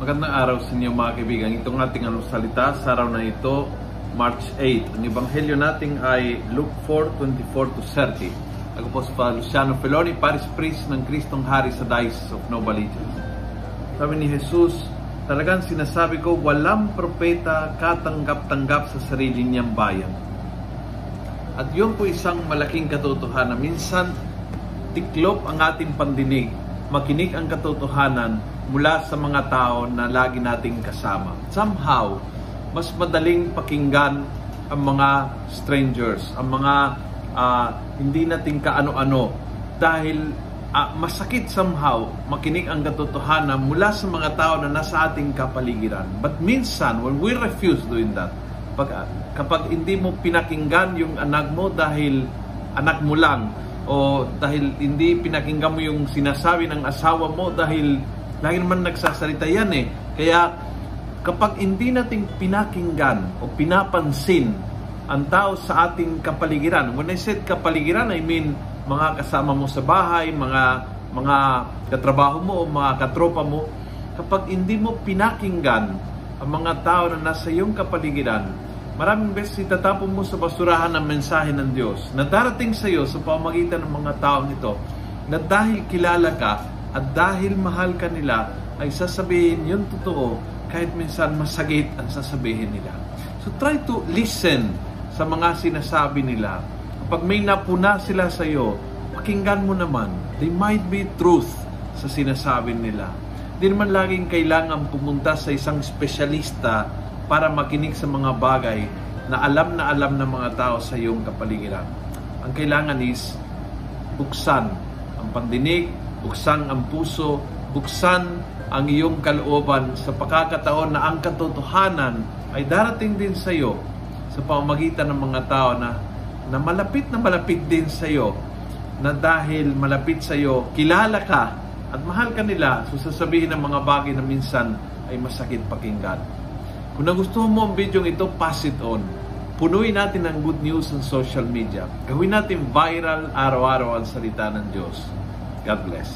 Magandang araw sa inyo mga kaibigan. Itong ating anong salita sa araw na ito, March 8. Ang ebanghelyo natin ay Luke 4:24 to 30. Ako po si Luciano Feloni, Paris Priest ng Kristong Hari sa Diocese of Novaliches. Sabi ni Jesus, talagang sinasabi ko, walang propeta katanggap-tanggap sa sarili niyang bayan. At yun po isang malaking katotohanan. Minsan, tiklop ang ating pandinig, makinig ang katotohanan mula sa mga tao na lagi nating kasama. Somehow, mas madaling pakinggan ang mga strangers, ang mga uh, hindi nating kaano-ano dahil uh, masakit somehow makinig ang katotohanan mula sa mga tao na nasa ating kapaligiran. But minsan, when we refuse doing that, pag, kapag hindi mo pinakinggan yung anak mo dahil anak mo lang, o dahil hindi pinakinggan mo yung sinasabi ng asawa mo dahil Lagi naman nagsasalita yan eh. Kaya kapag hindi natin pinakinggan o pinapansin ang tao sa ating kapaligiran, when I said kapaligiran, I mean mga kasama mo sa bahay, mga mga katrabaho mo o mga katropa mo, kapag hindi mo pinakinggan ang mga tao na nasa iyong kapaligiran, maraming beses itatapon mo sa basurahan ang mensahe ng Diyos na darating sa iyo sa pamagitan ng mga taong ito na dahil kilala ka, at dahil mahal ka nila, ay sasabihin yung totoo kahit minsan masagit ang sasabihin nila. So try to listen sa mga sinasabi nila. Kapag may napuna sila sa iyo, pakinggan mo naman. They might be truth sa sinasabi nila. Hindi naman laging kailangan pumunta sa isang espesyalista para makinig sa mga bagay na alam na alam ng mga tao sa iyong kapaligiran. Ang kailangan is buksan ang pandinig, buksan ang puso, buksan ang iyong kalooban sa pagkakataon na ang katotohanan ay darating din sa iyo sa pamamagitan ng mga tao na, na malapit na malapit din sa iyo na dahil malapit sa iyo, kilala ka at mahal ka nila, so sasabihin ng mga bagay na minsan ay masakit pakinggan. Kung nagustuhan mo ang video ito, pass it on. Punuin natin ang good news sa social media. Gawin natin viral araw-araw ang salita ng Diyos. God bless.